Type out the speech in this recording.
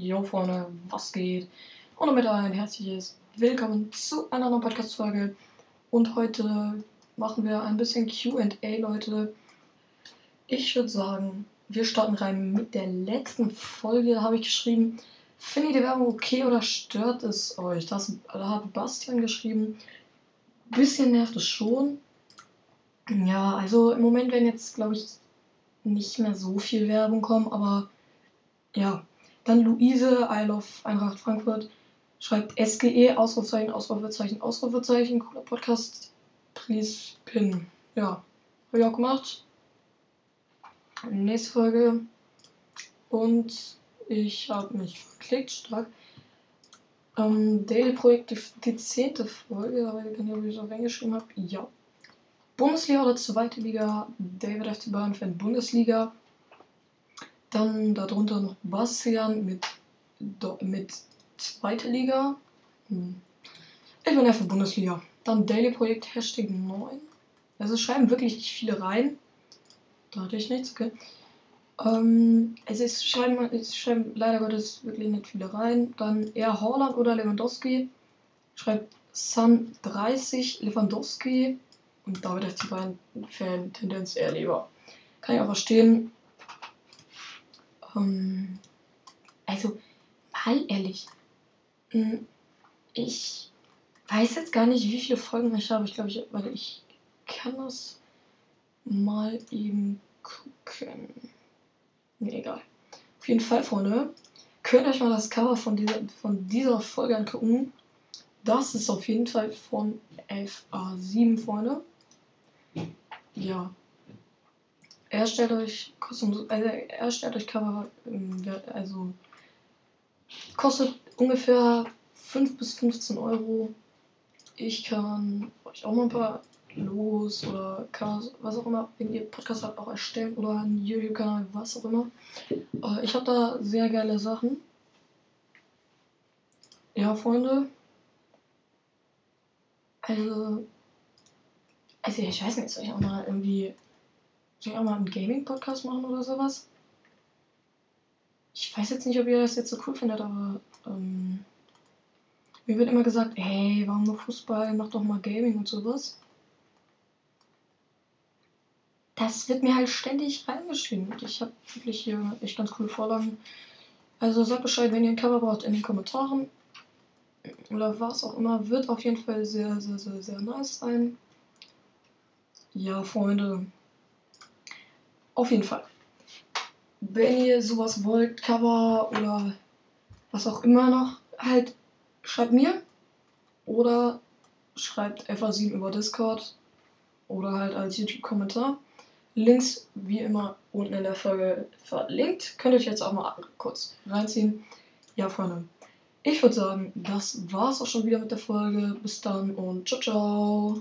Jo Freunde, was geht? Und damit ein herzliches Willkommen zu einer neuen Podcast-Folge. Und heute machen wir ein bisschen QA, Leute. Ich würde sagen, wir starten rein mit der letzten Folge. Da habe ich geschrieben, findet ihr die Werbung okay oder stört es euch? Das, da hat Bastian geschrieben, bisschen nervt es schon. Ja, also im Moment werden jetzt, glaube ich, nicht mehr so viel Werbung kommen, aber ja. Dann Luise, I love Eintracht Frankfurt, schreibt SGE, Ausrufezeichen, Ausrufezeichen, Ausrufezeichen, cooler Podcast, please pin. Ja, habe ich auch gemacht. Nächste Folge. Und ich habe mich verklickt, stark. Ähm, Daily Projekt, die, die zehnte Folge, weiß ich nicht, ob ich so reingeschrieben habe. Ja. Bundesliga oder zweite Liga, David FC Bayern Fan Bundesliga. Dann darunter noch Bastian mit, mit zweite Liga. Ich bin ja für Bundesliga. Dann Daily Projekt Hashtag 9. Also schreiben wirklich nicht viele rein. Da hatte ich nichts, okay. Ähm, also es schreiben, es schreiben leider Gottes wirklich nicht viele rein. Dann eher Holland oder Lewandowski. Schreibt Sun 30 Lewandowski. Und damit ist die beiden Fan Tendenz eher lieber. Kann ich auch verstehen. Ähm, also, mal ehrlich. Hm, ich weiß jetzt gar nicht, wie viele Folgen ich habe. Ich glaube, ich, weil ich kann das mal eben gucken. Nee, egal. Auf jeden Fall, Freunde, könnt ihr euch mal das Cover von dieser, von dieser Folge angucken. Das ist auf jeden Fall von FA7, Freunde. Ja, er stellt euch kostenlos, also er stellt euch Cover, ähm, also kostet ungefähr 5 bis 15 Euro. Ich kann euch auch mal ein paar Logos oder Covers, was auch immer, wenn ihr Podcast habt, auch erstellen oder einen YouTube-Kanal, was auch immer. Äh, ich habe da sehr geile Sachen. Ja, Freunde. Also, also ich weiß nicht, soll ich auch mal irgendwie soll ich auch mal einen Gaming-Podcast machen oder sowas? Ich weiß jetzt nicht, ob ihr das jetzt so cool findet, aber ähm, mir wird immer gesagt, hey, warum nur Fußball? Mach doch mal Gaming und sowas. Das wird mir halt ständig reingeschrieben. Ich habe wirklich hier echt ganz coole Vorlagen. Also sagt Bescheid, wenn ihr ein Cover braucht in den Kommentaren. Oder was auch immer. Wird auf jeden Fall sehr, sehr, sehr, sehr nice sein. Ja, Freunde. Auf jeden Fall. Wenn ihr sowas wollt, Cover oder was auch immer noch, halt schreibt mir oder schreibt FA7 über Discord oder halt als YouTube-Kommentar. Links wie immer unten in der Folge verlinkt. Könnt ihr euch jetzt auch mal kurz reinziehen. Ja, Freunde. Ich würde sagen, das war's auch schon wieder mit der Folge. Bis dann und ciao, ciao.